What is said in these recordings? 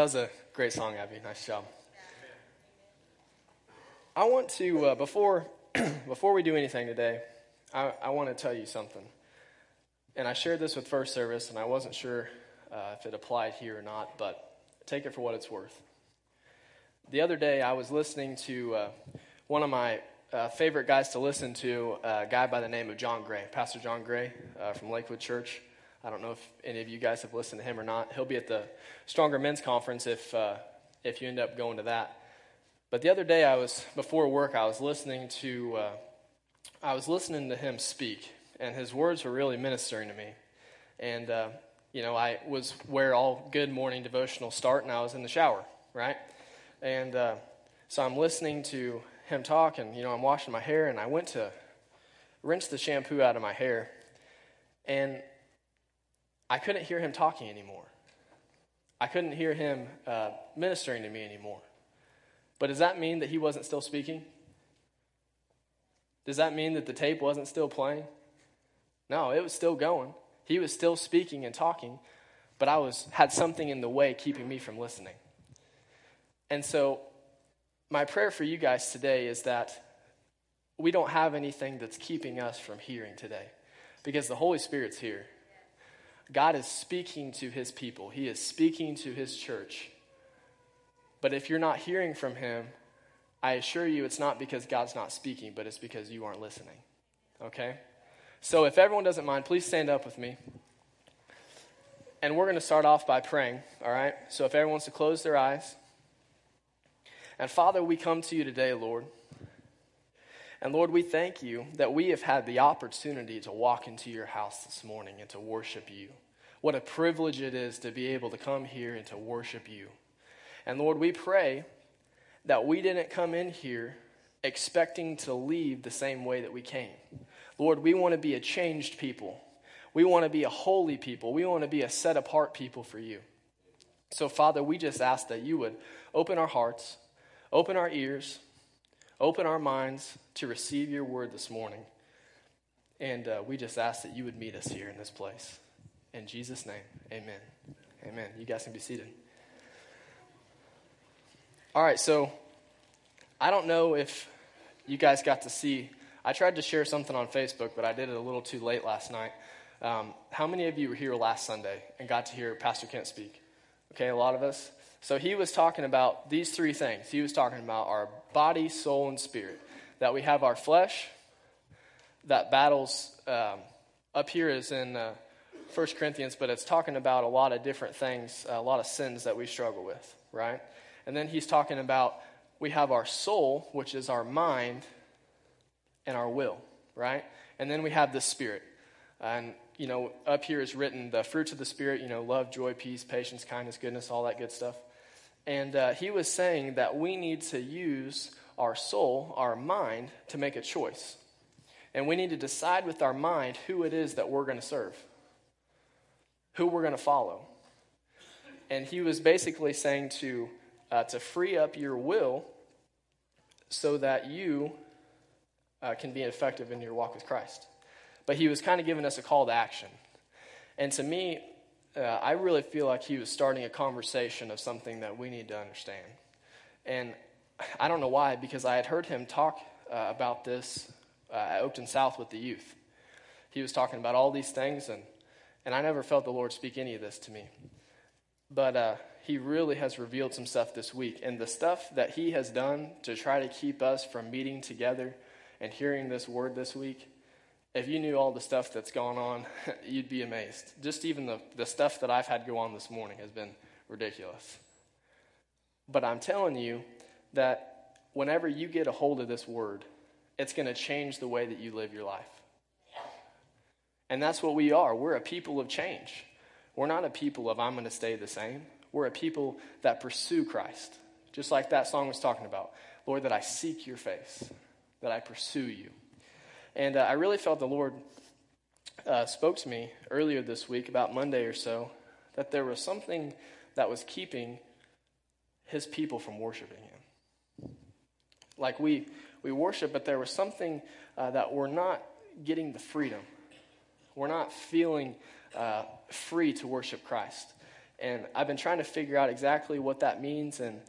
That was a great song, Abby. Nice job. I want to uh, before before we do anything today, I, I want to tell you something. And I shared this with first service, and I wasn't sure uh, if it applied here or not, but take it for what it's worth. The other day, I was listening to uh, one of my uh, favorite guys to listen to, a guy by the name of John Gray, Pastor John Gray uh, from Lakewood Church. I don't know if any of you guys have listened to him or not. He'll be at the Stronger Men's Conference if, uh, if you end up going to that. But the other day, I was before work. I was listening to uh, I was listening to him speak, and his words were really ministering to me. And uh, you know, I was where all good morning devotional start, and I was in the shower, right? And uh, so I'm listening to him talk, and you know, I'm washing my hair, and I went to rinse the shampoo out of my hair, and I couldn't hear him talking anymore. I couldn't hear him uh, ministering to me anymore. But does that mean that he wasn't still speaking? Does that mean that the tape wasn't still playing? No, it was still going. He was still speaking and talking, but I was had something in the way keeping me from listening. And so my prayer for you guys today is that we don't have anything that's keeping us from hearing today because the Holy Spirit's here. God is speaking to his people. He is speaking to his church. But if you're not hearing from him, I assure you it's not because God's not speaking, but it's because you aren't listening. Okay? So if everyone doesn't mind, please stand up with me. And we're going to start off by praying, all right? So if everyone wants to close their eyes. And Father, we come to you today, Lord. And Lord, we thank you that we have had the opportunity to walk into your house this morning and to worship you. What a privilege it is to be able to come here and to worship you. And Lord, we pray that we didn't come in here expecting to leave the same way that we came. Lord, we want to be a changed people. We want to be a holy people. We want to be a set apart people for you. So, Father, we just ask that you would open our hearts, open our ears, open our minds to receive your word this morning. And uh, we just ask that you would meet us here in this place. In Jesus' name, amen. Amen. You guys can be seated. All right, so I don't know if you guys got to see. I tried to share something on Facebook, but I did it a little too late last night. Um, how many of you were here last Sunday and got to hear Pastor Kent speak? Okay, a lot of us. So he was talking about these three things. He was talking about our body, soul, and spirit. That we have our flesh that battles. Um, up here is in uh, 1 Corinthians, but it's talking about a lot of different things, a lot of sins that we struggle with, right? And then he's talking about we have our soul, which is our mind, and our will, right? And then we have the spirit. And, you know, up here is written the fruits of the spirit, you know, love, joy, peace, patience, kindness, goodness, all that good stuff. And uh, he was saying that we need to use our soul, our mind, to make a choice. And we need to decide with our mind who it is that we're going to serve, who we're going to follow. And he was basically saying to uh, to free up your will so that you uh, can be effective in your walk with Christ. But he was kind of giving us a call to action. And to me, uh, I really feel like he was starting a conversation of something that we need to understand. And I don't know why, because I had heard him talk uh, about this uh, at Oakton South with the youth. He was talking about all these things, and, and I never felt the Lord speak any of this to me. But uh, he really has revealed some stuff this week. And the stuff that he has done to try to keep us from meeting together and hearing this word this week, if you knew all the stuff that's gone on, you'd be amazed. Just even the, the stuff that I've had go on this morning has been ridiculous. But I'm telling you that whenever you get a hold of this word, it's going to change the way that you live your life. And that's what we are. We're a people of change. We're not a people of, I'm going to stay the same. We're a people that pursue Christ, just like that song was talking about. Lord, that I seek your face, that I pursue you. And uh, I really felt the Lord uh, spoke to me earlier this week, about Monday or so, that there was something that was keeping his people from worshiping him. Like we, we worship, but there was something uh, that we're not getting the freedom. We're not feeling uh, free to worship Christ. And I've been trying to figure out exactly what that means and,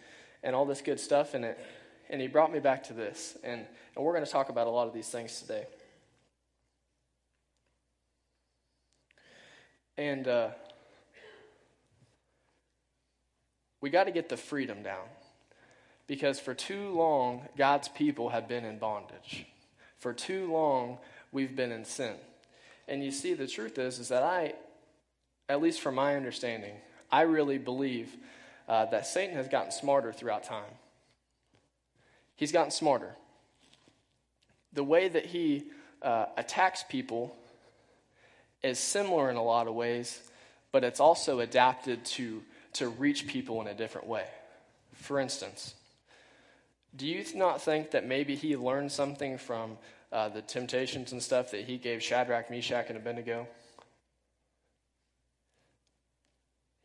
and all this good stuff. And, it, and he brought me back to this. And, and we're going to talk about a lot of these things today. And uh, we got to get the freedom down. Because for too long, God's people have been in bondage. For too long, we've been in sin. And you see, the truth is, is that I, at least from my understanding, I really believe uh, that Satan has gotten smarter throughout time. He's gotten smarter. The way that he uh, attacks people is similar in a lot of ways, but it's also adapted to, to reach people in a different way. For instance, do you not think that maybe he learned something from uh, the temptations and stuff that he gave Shadrach, Meshach, and Abednego?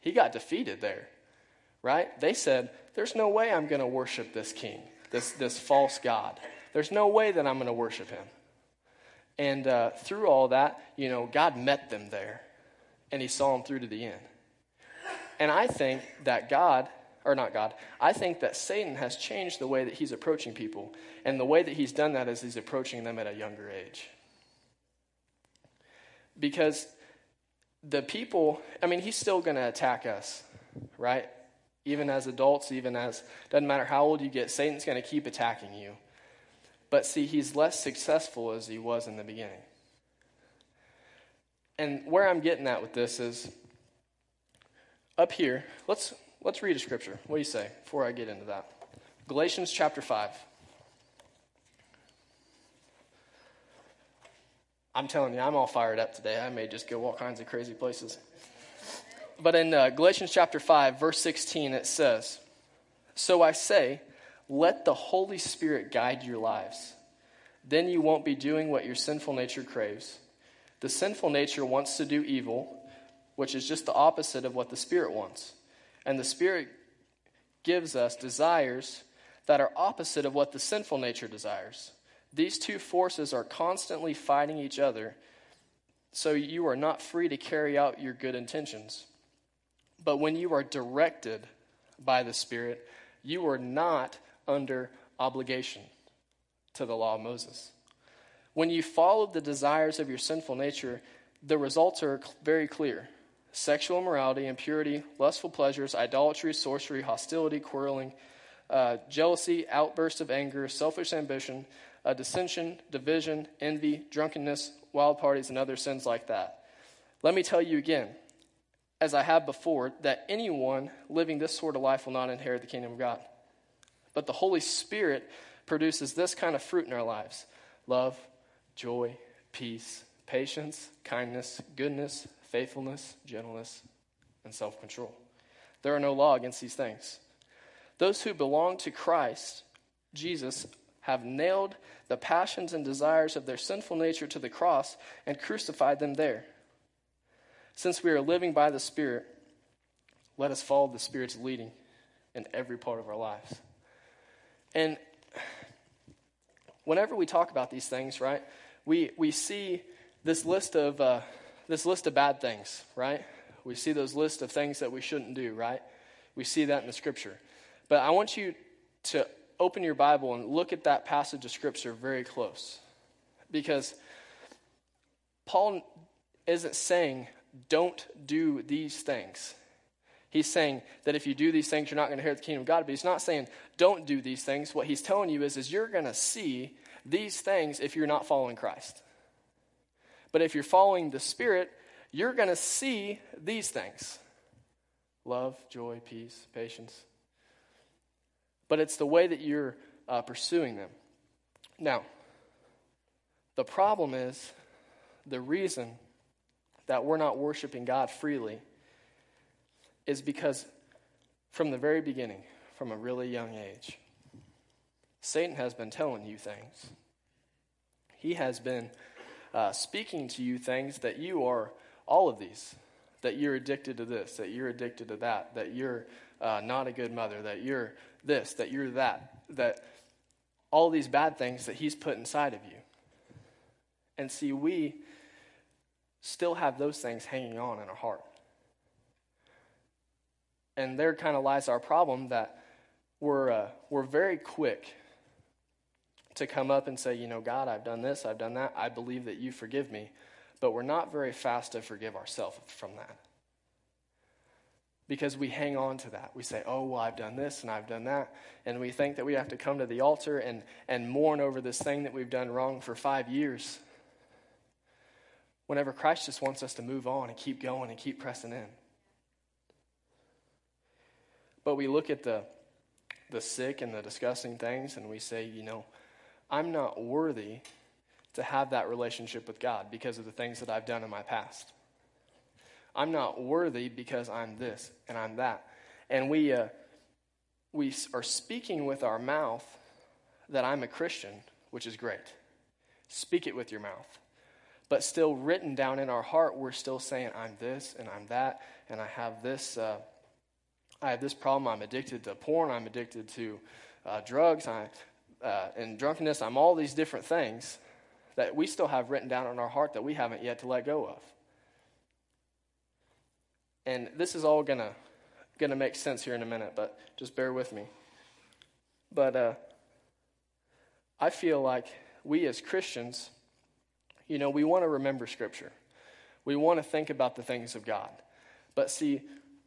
He got defeated there, right? They said, There's no way I'm going to worship this king, this, this false God. There's no way that I'm going to worship him. And uh, through all that, you know, God met them there and he saw them through to the end. And I think that God, or not God, I think that Satan has changed the way that he's approaching people. And the way that he's done that is he's approaching them at a younger age. Because the people, I mean, he's still going to attack us, right? Even as adults, even as, doesn't matter how old you get, Satan's going to keep attacking you. But see, he's less successful as he was in the beginning. And where I'm getting at with this is up here, let's, let's read a scripture. What do you say before I get into that? Galatians chapter 5. I'm telling you, I'm all fired up today. I may just go all kinds of crazy places. But in uh, Galatians chapter 5, verse 16, it says, So I say, let the Holy Spirit guide your lives. Then you won't be doing what your sinful nature craves. The sinful nature wants to do evil, which is just the opposite of what the Spirit wants. And the Spirit gives us desires that are opposite of what the sinful nature desires. These two forces are constantly fighting each other, so you are not free to carry out your good intentions. But when you are directed by the Spirit, you are not under obligation to the law of Moses. When you follow the desires of your sinful nature, the results are very clear sexual immorality, impurity, lustful pleasures, idolatry, sorcery, hostility, quarreling, uh, jealousy, outbursts of anger, selfish ambition, uh, dissension, division, envy, drunkenness, wild parties, and other sins like that. Let me tell you again, as I have before, that anyone living this sort of life will not inherit the kingdom of God. But the Holy Spirit produces this kind of fruit in our lives love, joy, peace, patience, kindness, goodness, faithfulness, gentleness, and self control. There are no law against these things. Those who belong to Christ, Jesus, have nailed the passions and desires of their sinful nature to the cross and crucified them there. Since we are living by the Spirit, let us follow the Spirit's leading in every part of our lives. And whenever we talk about these things, right, we, we see this list of uh, this list of bad things, right? We see those list of things that we shouldn't do, right? We see that in the scripture. But I want you to open your Bible and look at that passage of scripture very close. Because Paul isn't saying, don't do these things. He's saying that if you do these things, you're not going to inherit the kingdom of God. But he's not saying don't do these things. What he's telling you is, is you're going to see these things if you're not following Christ. But if you're following the Spirit, you're going to see these things love, joy, peace, patience. But it's the way that you're uh, pursuing them. Now, the problem is the reason that we're not worshiping God freely is because from the very beginning, from a really young age, Satan has been telling you things. He has been uh, speaking to you things that you are all of these, that you're addicted to this, that you're addicted to that, that you're uh, not a good mother, that you're this, that you're that, that all these bad things that he's put inside of you. And see, we still have those things hanging on in our heart. and there kind of lies our problem that we're, uh, we're very quick to come up and say, you know, God, I've done this, I've done that, I believe that you forgive me. But we're not very fast to forgive ourselves from that. Because we hang on to that. We say, oh, well, I've done this and I've done that. And we think that we have to come to the altar and, and mourn over this thing that we've done wrong for five years. Whenever Christ just wants us to move on and keep going and keep pressing in. But we look at the, the sick and the disgusting things and we say, you know, I'm not worthy to have that relationship with God because of the things that I've done in my past. I'm not worthy because I'm this and I'm that. And we, uh, we are speaking with our mouth that I'm a Christian, which is great. Speak it with your mouth. But still, written down in our heart, we're still saying, I'm this and I'm that, and I have this. Uh, I have this problem. I'm addicted to porn. I'm addicted to uh, drugs. I, uh, and drunkenness. I'm all these different things that we still have written down in our heart that we haven't yet to let go of. And this is all gonna gonna make sense here in a minute, but just bear with me. But uh, I feel like we as Christians, you know, we want to remember Scripture. We want to think about the things of God. But see,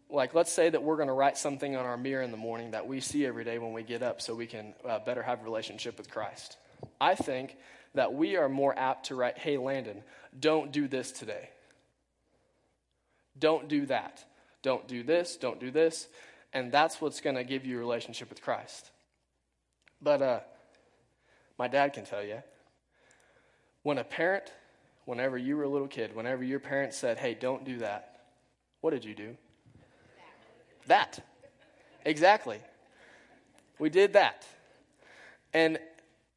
like let's say that we're going to write something on our mirror in the morning that we see every day when we get up so we can uh, better have a relationship with christ. I think that we are more apt to write hey landon don't do this today. Don't do that. Don't do this. Don't do this. And that's what's going to give you a relationship with christ. But uh, my dad can tell you when a parent whenever you were a little kid whenever your parents said hey don't do that what did you do that. Exactly. We did that. And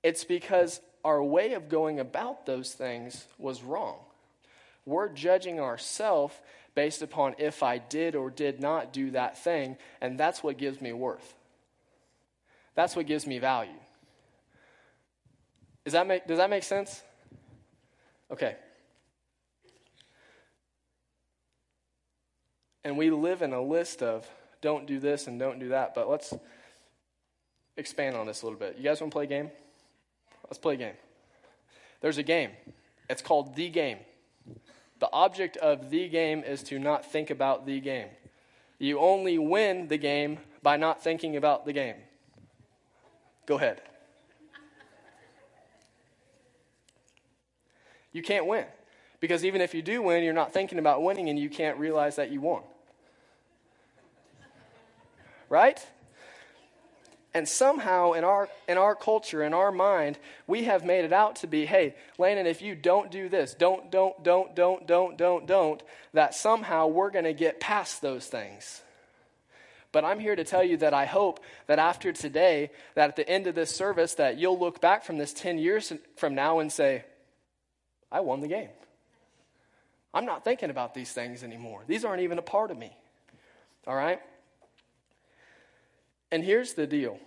it's because our way of going about those things was wrong. We're judging ourselves based upon if I did or did not do that thing, and that's what gives me worth. That's what gives me value. Does that make, does that make sense? Okay. And we live in a list of don't do this and don't do that, but let's expand on this a little bit. You guys want to play a game? Let's play a game. There's a game. It's called The Game. The object of the game is to not think about the game. You only win the game by not thinking about the game. Go ahead. You can't win. Because even if you do win, you're not thinking about winning and you can't realize that you won right? And somehow in our, in our culture, in our mind, we have made it out to be hey, Landon, if you don't do this, don't, don't, don't, don't, don't, don't, don't, that somehow we're going to get past those things. But I'm here to tell you that I hope that after today, that at the end of this service, that you'll look back from this 10 years from now and say, I won the game. I'm not thinking about these things anymore. These aren't even a part of me. All right? And here's the deal.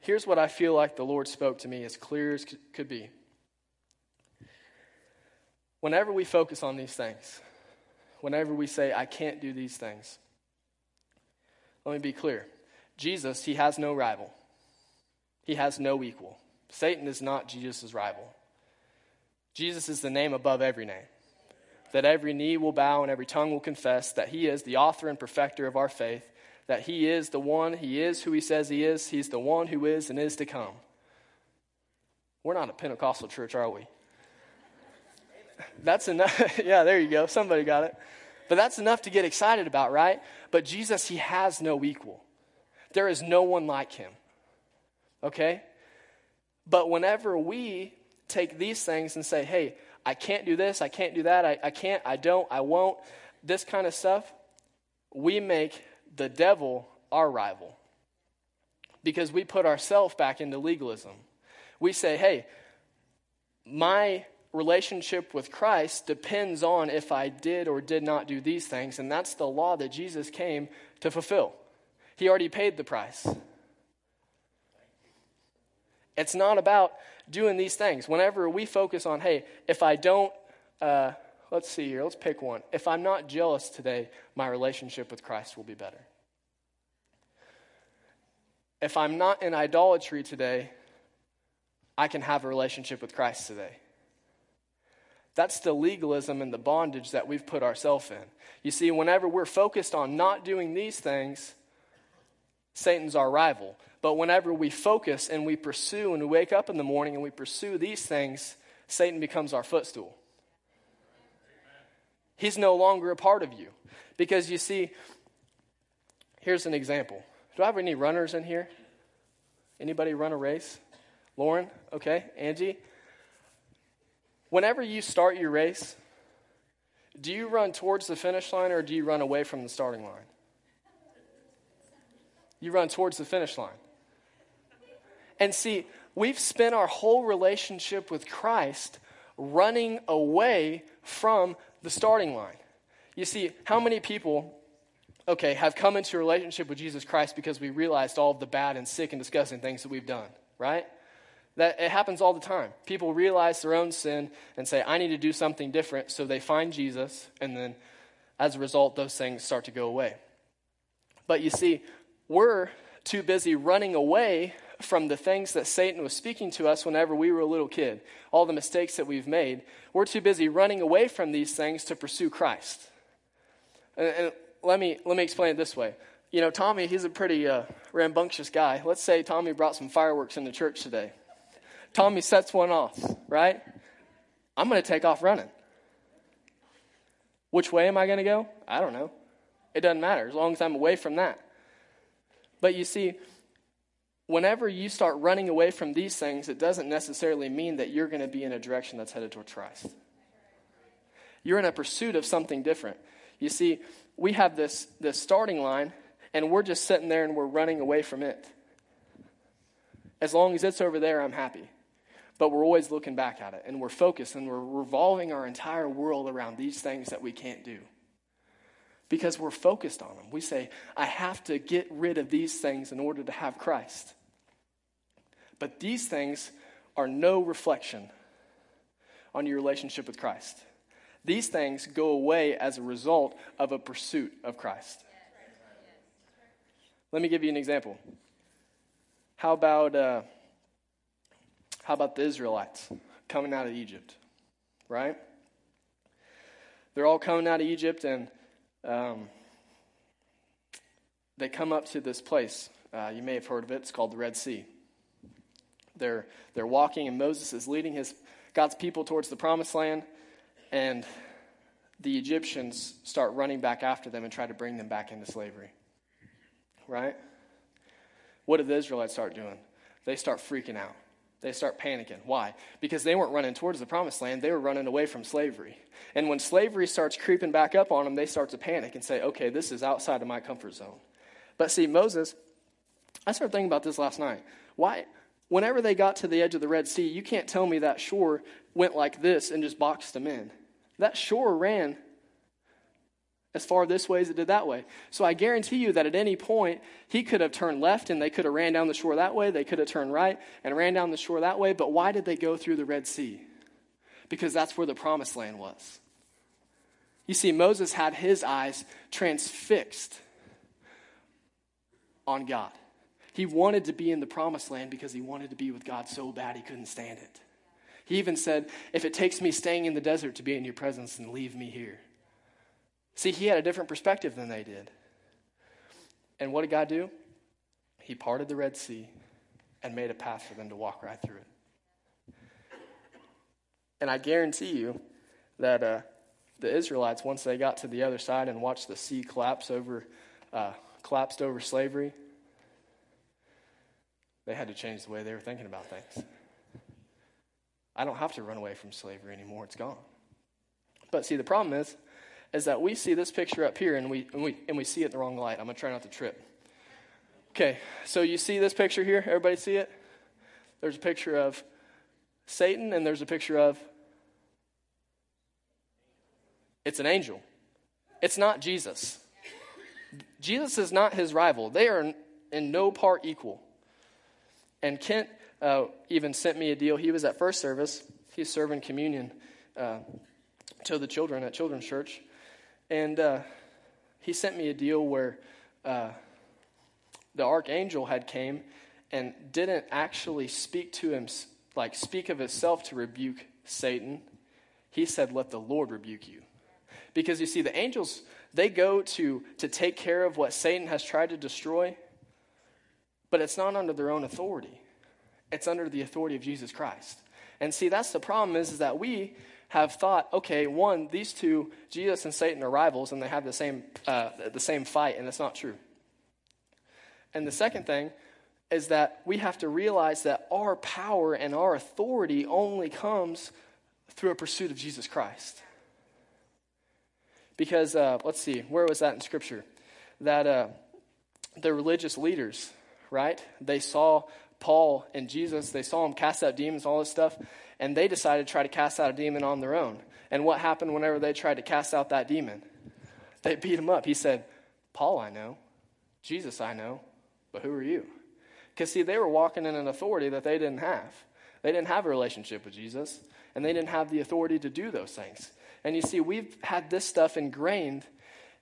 Here's what I feel like the Lord spoke to me as clear as could be. Whenever we focus on these things, whenever we say, I can't do these things, let me be clear. Jesus, he has no rival, he has no equal. Satan is not Jesus' rival. Jesus is the name above every name. That every knee will bow and every tongue will confess that he is the author and perfecter of our faith that He is the one, He is who He says He is, He's the one who is and is to come. We're not a Pentecostal church, are we? That's enough. yeah, there you go. Somebody got it. But that's enough to get excited about, right? But Jesus, He has no equal. There is no one like Him. Okay? But whenever we take these things and say, hey, I can't do this, I can't do that, I, I can't, I don't, I won't, this kind of stuff, we make the devil our rival because we put ourselves back into legalism. We say, hey, my relationship with Christ depends on if I did or did not do these things, and that's the law that Jesus came to fulfill. He already paid the price. It's not about doing these things. Whenever we focus on, hey, if I don't, uh, let's see here, let's pick one. If I'm not jealous today, my relationship with Christ will be better. if I'm not in idolatry today, I can have a relationship with Christ today. That's the legalism and the bondage that we've put ourselves in. You see, whenever we're focused on not doing these things, Satan's our rival. But whenever we focus and we pursue and we wake up in the morning and we pursue these things, Satan becomes our footstool. He's no longer a part of you. Because you see, here's an example. Do I have any runners in here? Anybody run a race? Lauren? Okay. Angie? Whenever you start your race, do you run towards the finish line or do you run away from the starting line? You run towards the finish line. And see, we've spent our whole relationship with Christ running away from the starting line. You see, how many people, okay, have come into a relationship with Jesus Christ because we realized all the bad and sick and disgusting things that we've done, right? That it happens all the time. People realize their own sin and say, I need to do something different. So they find Jesus, and then as a result, those things start to go away. But you see, we're too busy running away from the things that Satan was speaking to us whenever we were a little kid, all the mistakes that we've made. We're too busy running away from these things to pursue Christ. And, and let, me, let me explain it this way. You know, Tommy, he's a pretty uh, rambunctious guy. Let's say Tommy brought some fireworks into church today. Tommy sets one off, right? I'm going to take off running. Which way am I going to go? I don't know. It doesn't matter as long as I'm away from that. But you see, whenever you start running away from these things, it doesn't necessarily mean that you're going to be in a direction that's headed toward Christ. You're in a pursuit of something different. You see, we have this, this starting line, and we're just sitting there and we're running away from it. As long as it's over there, I'm happy. But we're always looking back at it and we're focused and we're revolving our entire world around these things that we can't do. Because we're focused on them. We say, I have to get rid of these things in order to have Christ. But these things are no reflection on your relationship with Christ. These things go away as a result of a pursuit of Christ. Let me give you an example. How about. Uh, how about the Israelites coming out of Egypt? Right? They're all coming out of Egypt and um, they come up to this place. Uh, you may have heard of it. It's called the Red Sea. They're, they're walking, and Moses is leading his, God's people towards the promised land, and the Egyptians start running back after them and try to bring them back into slavery. Right? What did the Israelites start doing? They start freaking out. They start panicking. Why? Because they weren't running towards the promised land, they were running away from slavery. And when slavery starts creeping back up on them, they start to panic and say, okay, this is outside of my comfort zone. But see, Moses, I started thinking about this last night. Why? Whenever they got to the edge of the Red Sea, you can't tell me that shore went like this and just boxed them in. That shore ran as far this way as it did that way. So I guarantee you that at any point, he could have turned left and they could have ran down the shore that way. They could have turned right and ran down the shore that way. But why did they go through the Red Sea? Because that's where the promised land was. You see, Moses had his eyes transfixed on God. He wanted to be in the promised land because he wanted to be with God so bad he couldn't stand it. He even said, If it takes me staying in the desert to be in your presence, then leave me here. See, he had a different perspective than they did. And what did God do? He parted the Red Sea and made a path for them to walk right through it. And I guarantee you that uh, the Israelites, once they got to the other side and watched the sea collapse over, uh, collapsed over slavery, they had to change the way they were thinking about things. I don't have to run away from slavery anymore, it's gone. But see, the problem is, is that we see this picture up here and we, and we, and we see it in the wrong light. I'm going to try not to trip. Okay, so you see this picture here? Everybody see it? There's a picture of Satan and there's a picture of. It's an angel. It's not Jesus. Jesus is not his rival. They are in no part equal. And Kent uh, even sent me a deal. He was at first service, he's serving communion uh, to the children at Children's Church. And uh, he sent me a deal where uh, the archangel had came and didn't actually speak to him, like speak of himself to rebuke Satan. He said, Let the Lord rebuke you. Because you see, the angels, they go to, to take care of what Satan has tried to destroy, but it's not under their own authority. It's under the authority of Jesus Christ. And see, that's the problem is, is that we have thought, okay, one, these two, Jesus and Satan, are rivals, and they have the same, uh, the same fight, and it's not true. And the second thing is that we have to realize that our power and our authority only comes through a pursuit of Jesus Christ. Because, uh, let's see, where was that in Scripture? That uh, the religious leaders, right? They saw Paul and Jesus, they saw him cast out demons, all this stuff, and they decided to try to cast out a demon on their own. And what happened whenever they tried to cast out that demon? They beat him up. He said, Paul, I know. Jesus, I know. But who are you? Because, see, they were walking in an authority that they didn't have. They didn't have a relationship with Jesus, and they didn't have the authority to do those things. And you see, we've had this stuff ingrained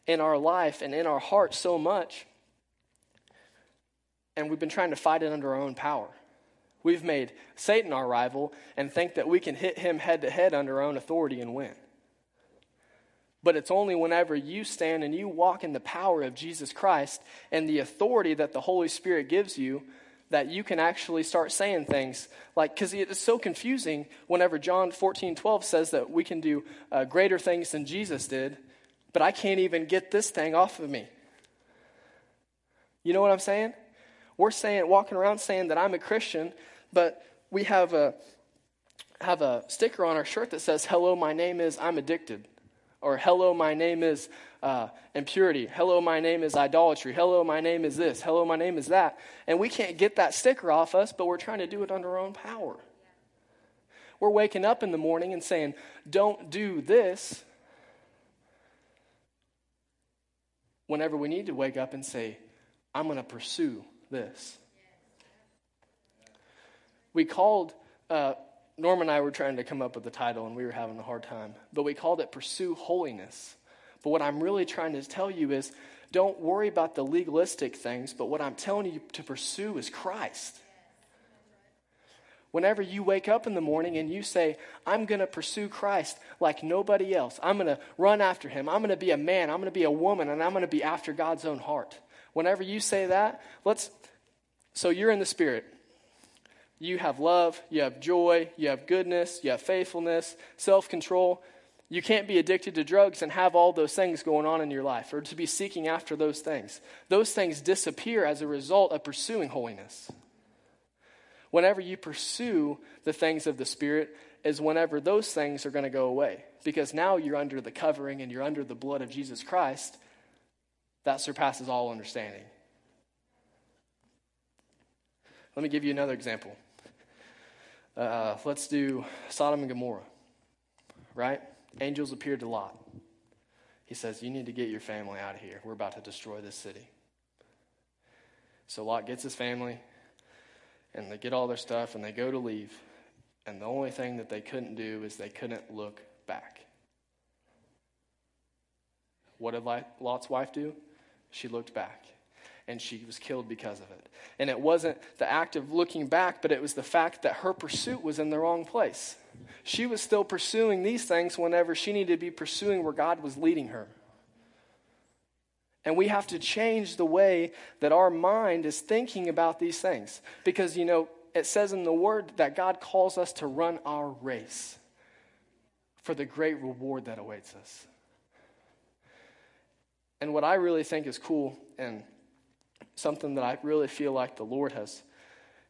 in our life and in our heart so much, and we've been trying to fight it under our own power. We've made Satan our rival and think that we can hit him head to head under our own authority and win. But it's only whenever you stand and you walk in the power of Jesus Christ and the authority that the Holy Spirit gives you that you can actually start saying things like because it's so confusing whenever john 14 12 says that we can do uh, greater things than jesus did but i can't even get this thing off of me you know what i'm saying we're saying walking around saying that i'm a christian but we have a have a sticker on our shirt that says, "Hello, my name is I'm addicted," or "Hello, my name is uh, impurity," "Hello, my name is idolatry," "Hello, my name is this," "Hello, my name is that," and we can't get that sticker off us, but we're trying to do it under our own power. We're waking up in the morning and saying, "Don't do this." Whenever we need to wake up and say, I'm going to pursue this we called, uh, Norm and I were trying to come up with the title and we were having a hard time, but we called it Pursue Holiness. But what I'm really trying to tell you is don't worry about the legalistic things, but what I'm telling you to pursue is Christ. Whenever you wake up in the morning and you say, I'm going to pursue Christ like nobody else, I'm going to run after him, I'm going to be a man, I'm going to be a woman, and I'm going to be after God's own heart. Whenever you say that, let's, so you're in the Spirit you have love, you have joy, you have goodness, you have faithfulness, self control. You can't be addicted to drugs and have all those things going on in your life or to be seeking after those things. Those things disappear as a result of pursuing holiness. Whenever you pursue the things of the Spirit, is whenever those things are going to go away. Because now you're under the covering and you're under the blood of Jesus Christ that surpasses all understanding. Let me give you another example. Uh, let's do Sodom and Gomorrah, right? Angels appeared to Lot. He says, You need to get your family out of here. We're about to destroy this city. So Lot gets his family, and they get all their stuff, and they go to leave. And the only thing that they couldn't do is they couldn't look back. What did Lot's wife do? She looked back and she was killed because of it. And it wasn't the act of looking back, but it was the fact that her pursuit was in the wrong place. She was still pursuing these things whenever she needed to be pursuing where God was leading her. And we have to change the way that our mind is thinking about these things. Because, you know, it says in the Word that God calls us to run our race for the great reward that awaits us. And what I really think is cool, and something that I really feel like the Lord has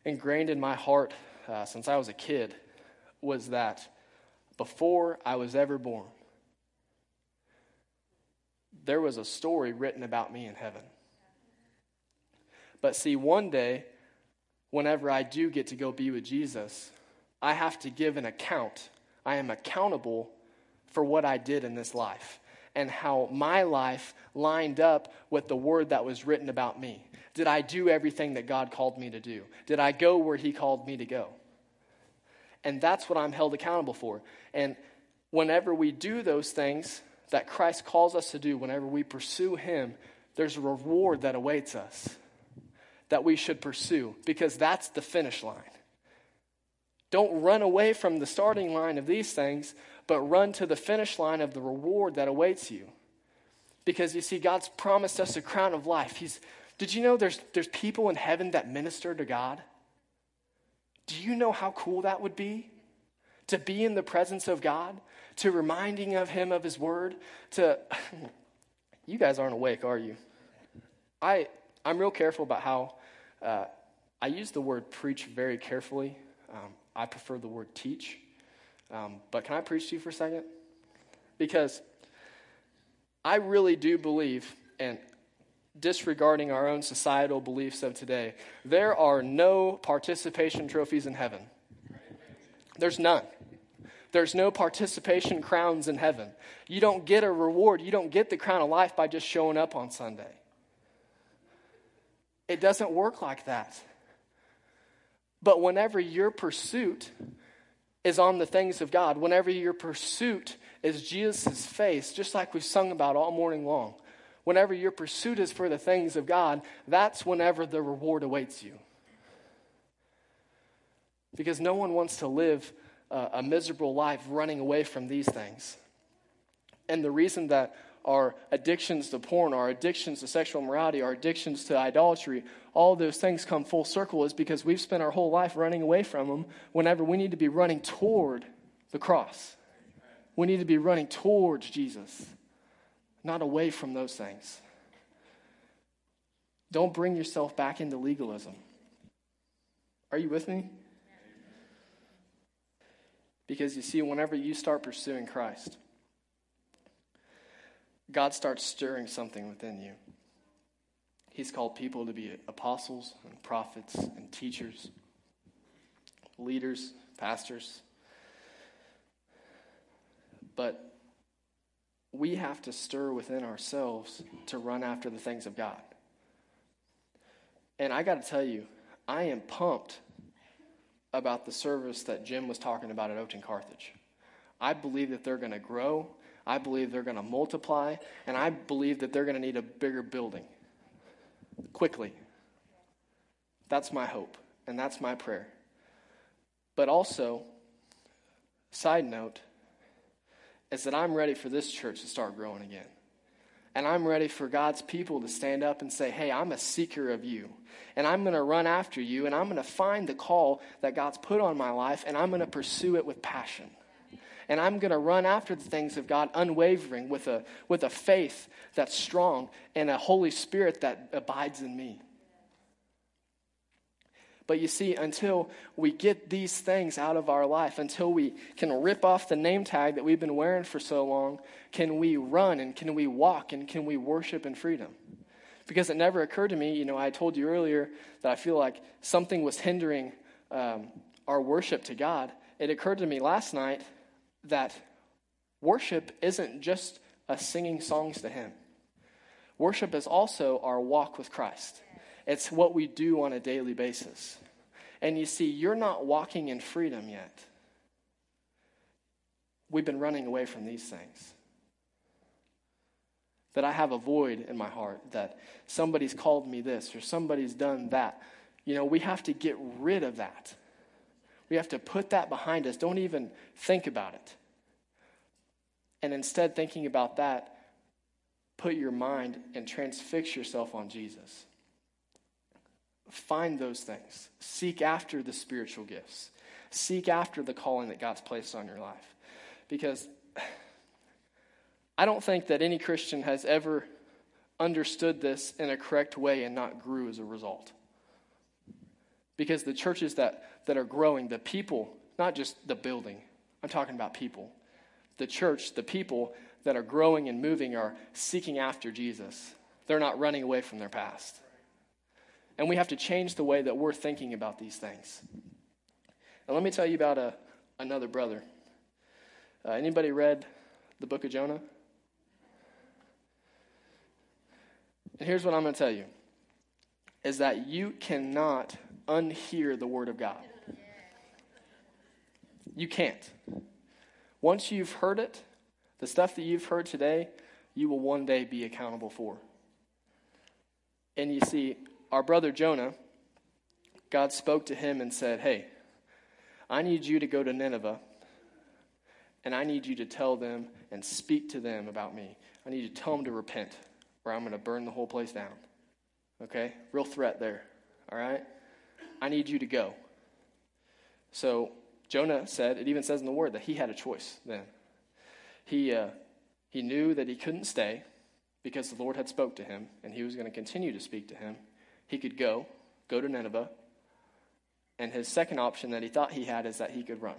ingrained in my heart uh, since I was a kid was that before I was ever born, there was a story written about me in heaven. But see, one day, whenever I do get to go be with Jesus, I have to give an account. I am accountable for what I did in this life and how my life lined up with the word that was written about me. Did I do everything that God called me to do? Did I go where He called me to go? And that's what I'm held accountable for. And whenever we do those things that Christ calls us to do, whenever we pursue Him, there's a reward that awaits us. that we should pursue because that's the finish line. Don't run away from the starting line of these things, but run to the finish line of the reward that awaits you. Because you see, God's promised us a crown of life. He's, did you know there's, there's people in heaven that minister to God? Do you know how cool that would be? To be in the presence of God, to reminding of Him of His Word, to. you guys aren't awake, are you? I, I'm real careful about how uh, I use the word preach very carefully. Um, I prefer the word teach. Um, but can I preach to you for a second? Because I really do believe, and disregarding our own societal beliefs of today, there are no participation trophies in heaven. There's none. There's no participation crowns in heaven. You don't get a reward. You don't get the crown of life by just showing up on Sunday. It doesn't work like that. But whenever your pursuit is on the things of God, whenever your pursuit is Jesus' face, just like we've sung about all morning long, whenever your pursuit is for the things of God, that's whenever the reward awaits you. Because no one wants to live uh, a miserable life running away from these things. And the reason that our addictions to porn, our addictions to sexual immorality, our addictions to idolatry, all those things come full circle is because we've spent our whole life running away from them whenever we need to be running toward the cross. We need to be running towards Jesus, not away from those things. Don't bring yourself back into legalism. Are you with me? Because you see, whenever you start pursuing Christ, God starts stirring something within you. He's called people to be apostles and prophets and teachers, leaders, pastors. But we have to stir within ourselves to run after the things of God. And I got to tell you, I am pumped about the service that Jim was talking about at Oakton Carthage. I believe that they're going to grow I believe they're going to multiply, and I believe that they're going to need a bigger building quickly. That's my hope, and that's my prayer. But also, side note, is that I'm ready for this church to start growing again. And I'm ready for God's people to stand up and say, Hey, I'm a seeker of you. And I'm going to run after you. And I'm going to find the call that God's put on my life. And I'm going to pursue it with passion and I'm going to run after the things of God unwavering with a, with a faith that's strong and a Holy Spirit that abides in me. But you see, until we get these things out of our life, until we can rip off the name tag that we've been wearing for so long, can we run and can we walk and can we worship in freedom? Because it never occurred to me, you know, I told you earlier that I feel like something was hindering um, our worship to God. It occurred to me last night that worship isn't just us singing songs to Him. Worship is also our walk with Christ. It's what we do on a daily basis. And you see, you're not walking in freedom yet. We've been running away from these things. That I have a void in my heart, that somebody's called me this or somebody's done that. You know, we have to get rid of that. We have to put that behind us. Don't even think about it. And instead, thinking about that, put your mind and transfix yourself on Jesus. Find those things. Seek after the spiritual gifts. Seek after the calling that God's placed on your life. Because I don't think that any Christian has ever understood this in a correct way and not grew as a result. Because the churches that that are growing, the people, not just the building, I'm talking about people. The church, the people that are growing and moving are seeking after Jesus. They're not running away from their past. And we have to change the way that we're thinking about these things. And let me tell you about a, another brother. Uh, anybody read the book of Jonah? And here's what I'm going to tell you is that you cannot unhear the word of God. You can't. Once you've heard it, the stuff that you've heard today, you will one day be accountable for. And you see, our brother Jonah, God spoke to him and said, Hey, I need you to go to Nineveh, and I need you to tell them and speak to them about me. I need you to tell them to repent, or I'm going to burn the whole place down. Okay? Real threat there. All right? I need you to go. So Jonah said, it even says in the word that he had a choice then. He, uh, he knew that he couldn't stay because the Lord had spoke to him, and he was going to continue to speak to him. He could go, go to Nineveh, and his second option that he thought he had is that he could run.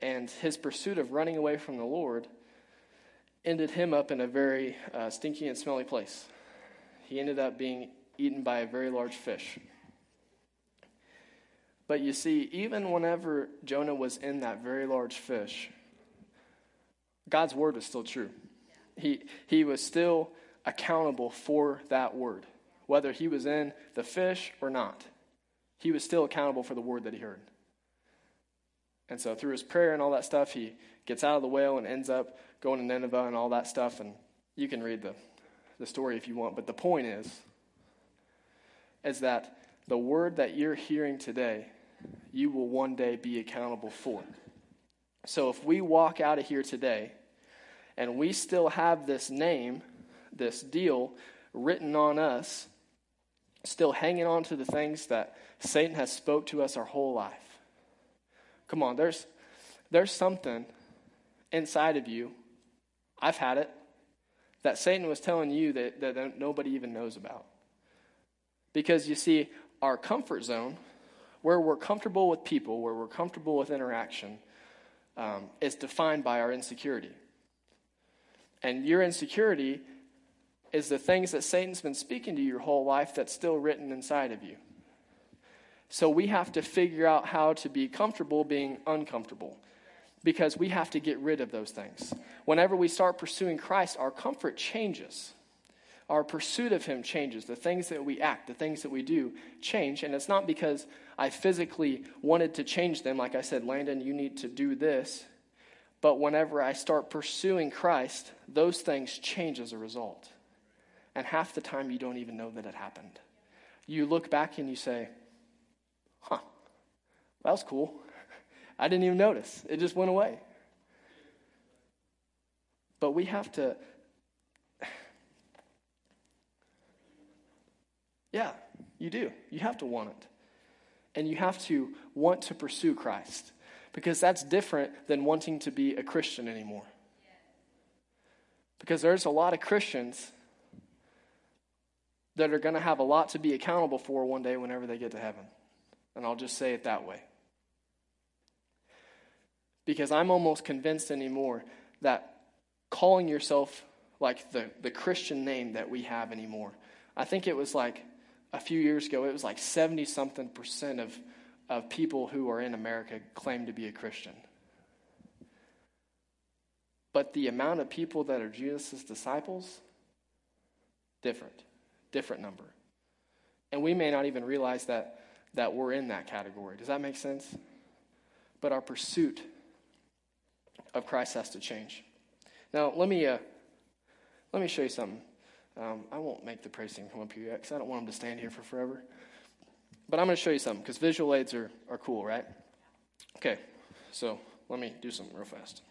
And his pursuit of running away from the Lord ended him up in a very uh, stinky and smelly place. He ended up being eaten by a very large fish. But you see, even whenever Jonah was in that very large fish, God's word was still true. He, he was still accountable for that word, whether he was in the fish or not. He was still accountable for the word that he heard. And so, through his prayer and all that stuff, he gets out of the whale and ends up going to Nineveh and all that stuff. And you can read the, the story if you want. But the point is, is that the word that you're hearing today, you will one day be accountable for. So if we walk out of here today and we still have this name, this deal written on us, still hanging on to the things that Satan has spoke to us our whole life. Come on, there's there's something inside of you. I've had it that Satan was telling you that, that nobody even knows about. Because you see, our comfort zone, where we're comfortable with people, where we're comfortable with interaction, um, is defined by our insecurity. And your insecurity is the things that Satan's been speaking to you your whole life that's still written inside of you. So we have to figure out how to be comfortable being uncomfortable because we have to get rid of those things. Whenever we start pursuing Christ, our comfort changes our pursuit of Him changes. The things that we act, the things that we do change. And it's not because I physically wanted to change them. Like I said, Landon, you need to do this. But whenever I start pursuing Christ, those things change as a result. And half the time, you don't even know that it happened. You look back and you say, huh, that was cool. I didn't even notice. It just went away. But we have to Yeah, you do. You have to want it. And you have to want to pursue Christ because that's different than wanting to be a Christian anymore. Because there's a lot of Christians that are going to have a lot to be accountable for one day whenever they get to heaven. And I'll just say it that way. Because I'm almost convinced anymore that calling yourself like the, the Christian name that we have anymore, I think it was like a few years ago, it was like 70 something percent of, of people who are in America claim to be a Christian. But the amount of people that are Jesus' disciples, different, different number. And we may not even realize that, that we're in that category. Does that make sense? But our pursuit of Christ has to change. Now, let me, uh, let me show you something. Um, I won't make the praise team come up here yet because I don't want them to stand here for forever. But I'm going to show you something because visual aids are, are cool, right? Okay, so let me do something real fast.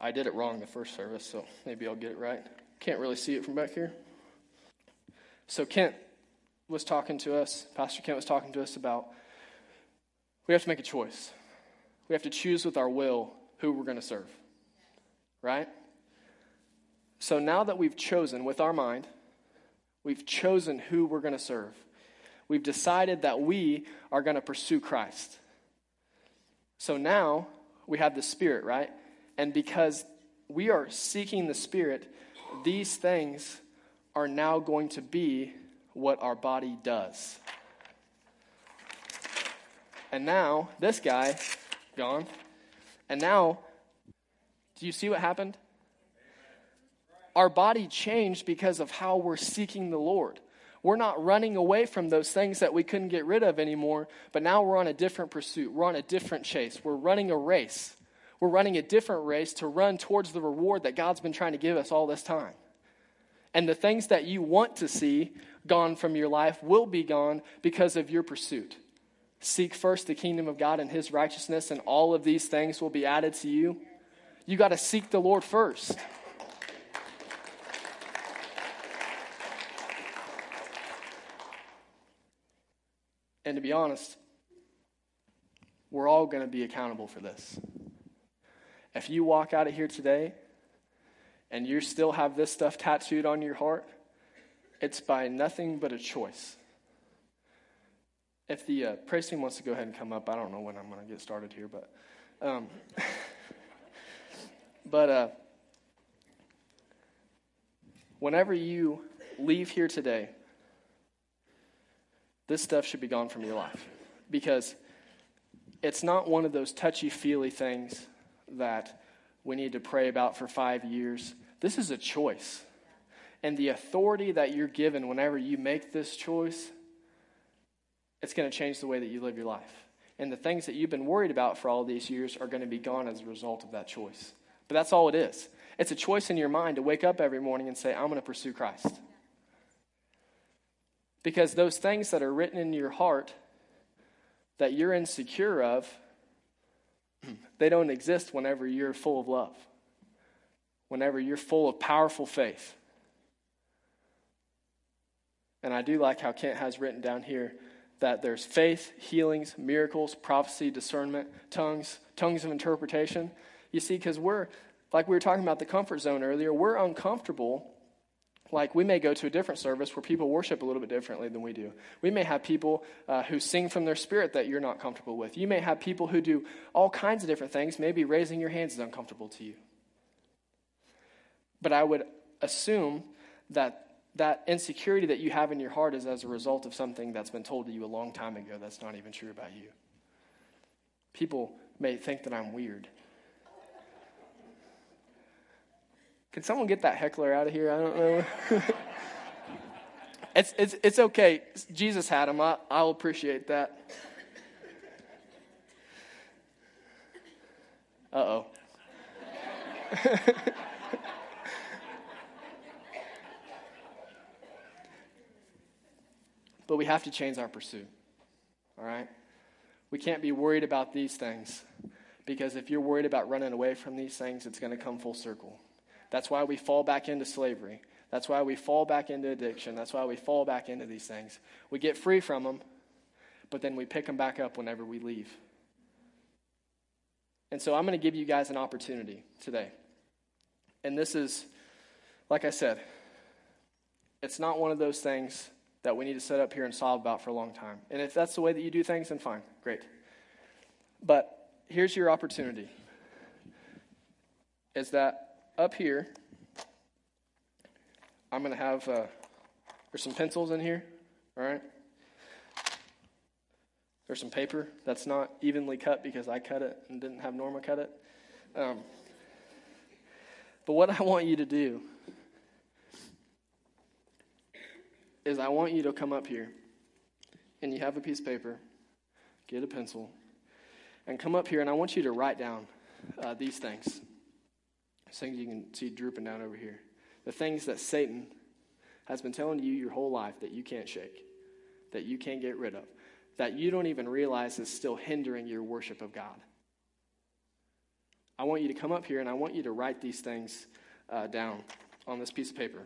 I did it wrong the first service, so maybe I'll get it right. Can't really see it from back here. So Kent was talking to us, Pastor Kent was talking to us about we have to make a choice. We have to choose with our will who we're going to serve, right? So now that we've chosen with our mind, we've chosen who we're going to serve, we've decided that we are going to pursue Christ. So now we have the Spirit, right? And because we are seeking the Spirit, these things are now going to be what our body does. And now, this guy, gone. And now, do you see what happened? Our body changed because of how we're seeking the Lord. We're not running away from those things that we couldn't get rid of anymore, but now we're on a different pursuit. We're on a different chase. We're running a race. We're running a different race to run towards the reward that God's been trying to give us all this time. And the things that you want to see gone from your life will be gone because of your pursuit. Seek first the kingdom of God and his righteousness, and all of these things will be added to you. You got to seek the Lord first. And to be honest, we're all going to be accountable for this. If you walk out of here today and you still have this stuff tattooed on your heart, it's by nothing but a choice. If the uh, praise team wants to go ahead and come up, I don't know when I'm going to get started here, but um, but uh, whenever you leave here today, this stuff should be gone from your life because it's not one of those touchy feely things that we need to pray about for five years. This is a choice. And the authority that you're given whenever you make this choice, it's going to change the way that you live your life. And the things that you've been worried about for all these years are going to be gone as a result of that choice. But that's all it is. It's a choice in your mind to wake up every morning and say, I'm going to pursue Christ. Because those things that are written in your heart that you're insecure of, they don't exist whenever you're full of love, whenever you're full of powerful faith. And I do like how Kent has written down here that there's faith, healings, miracles, prophecy, discernment, tongues, tongues of interpretation. You see, because we're, like we were talking about the comfort zone earlier, we're uncomfortable like, we may go to a different service where people worship a little bit differently than we do. We may have people uh, who sing from their spirit that you're not comfortable with. You may have people who do all kinds of different things. Maybe raising your hands is uncomfortable to you. But I would assume that that insecurity that you have in your heart is as a result of something that's been told to you a long time ago that's not even true about you. People may think that I'm weird. Can someone get that heckler out of here? I don't know. it's, it's, it's okay. Jesus had him. I, I'll appreciate that. Uh oh. but we have to change our pursuit. All right? We can't be worried about these things because if you're worried about running away from these things, it's going to come full circle. That's why we fall back into slavery. That's why we fall back into addiction. That's why we fall back into these things. We get free from them, but then we pick them back up whenever we leave. And so I'm going to give you guys an opportunity today. And this is, like I said, it's not one of those things that we need to sit up here and solve about for a long time. And if that's the way that you do things, then fine, great. But here's your opportunity is that up here, I'm going to have, uh, there's some pencils in here, all right? There's some paper that's not evenly cut because I cut it and didn't have Norma cut it. Um, but what I want you to do is I want you to come up here and you have a piece of paper, get a pencil, and come up here and I want you to write down uh, these things things you can see drooping down over here. The things that Satan has been telling you your whole life that you can't shake, that you can't get rid of, that you don't even realize is still hindering your worship of God. I want you to come up here and I want you to write these things uh, down on this piece of paper.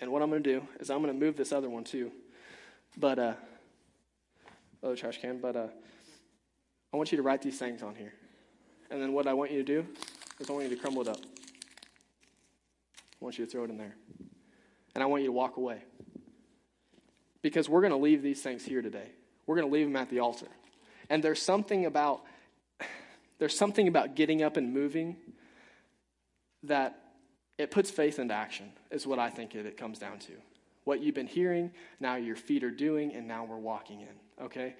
And what I'm going to do is I'm going to move this other one too. But, uh, other trash can, but uh, I want you to write these things on here. And then what I want you to do is I want you to crumble it up. I want you to throw it in there. And I want you to walk away. Because we're going to leave these things here today. We're going to leave them at the altar. And there's something about there's something about getting up and moving that it puts faith into action is what I think it, comes down to. What you've been hearing, now your feet are doing, and now we're walking in. Okay?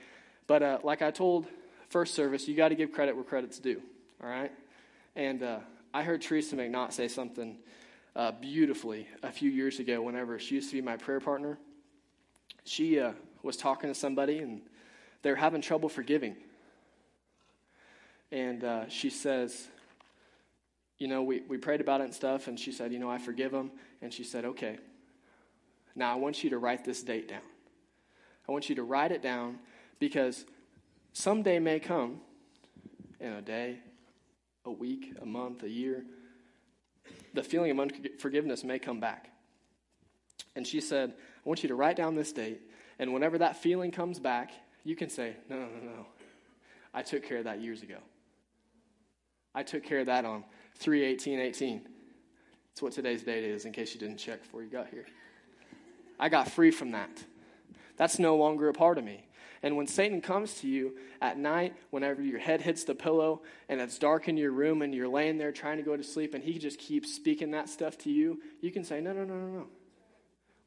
But uh, like I told first service, you got to give credit where credit's due. All right? And uh, I heard Teresa McNaught say something uh, beautifully a few years ago whenever she used to be my prayer partner. She uh, was talking to somebody and they're having trouble forgiving. And uh, she says, you know, we, we prayed about it and stuff, and she said, you know, I forgive him. And she said, okay. Now I want you to write this date down. I want you to write it down because someday may come in a day, a week, a month, a year. The feeling of unforgiveness may come back. And she said, I want you to write down this date, and whenever that feeling comes back, you can say, No, no, no, no. I took care of that years ago. I took care of that on 3 18 18. That's what today's date is, in case you didn't check before you got here. I got free from that. That's no longer a part of me. And when Satan comes to you at night, whenever your head hits the pillow and it's dark in your room and you're laying there trying to go to sleep and he just keeps speaking that stuff to you, you can say, No, no, no, no, no.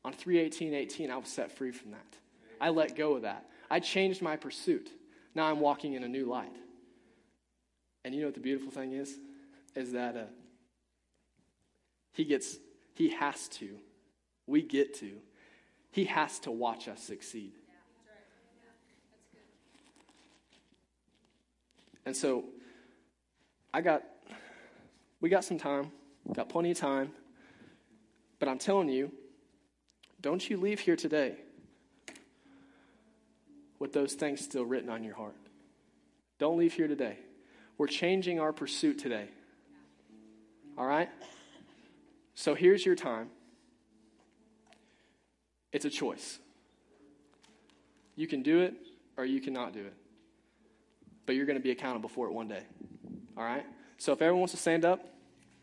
On 318.18, I was set free from that. I let go of that. I changed my pursuit. Now I'm walking in a new light. And you know what the beautiful thing is? Is that uh, he gets, he has to, we get to, he has to watch us succeed. And so I got, we got some time, got plenty of time, but I'm telling you, don't you leave here today with those things still written on your heart. Don't leave here today. We're changing our pursuit today. All right? So here's your time. It's a choice. You can do it or you cannot do it. But you're going to be accountable for it one day. All right? So if everyone wants to stand up,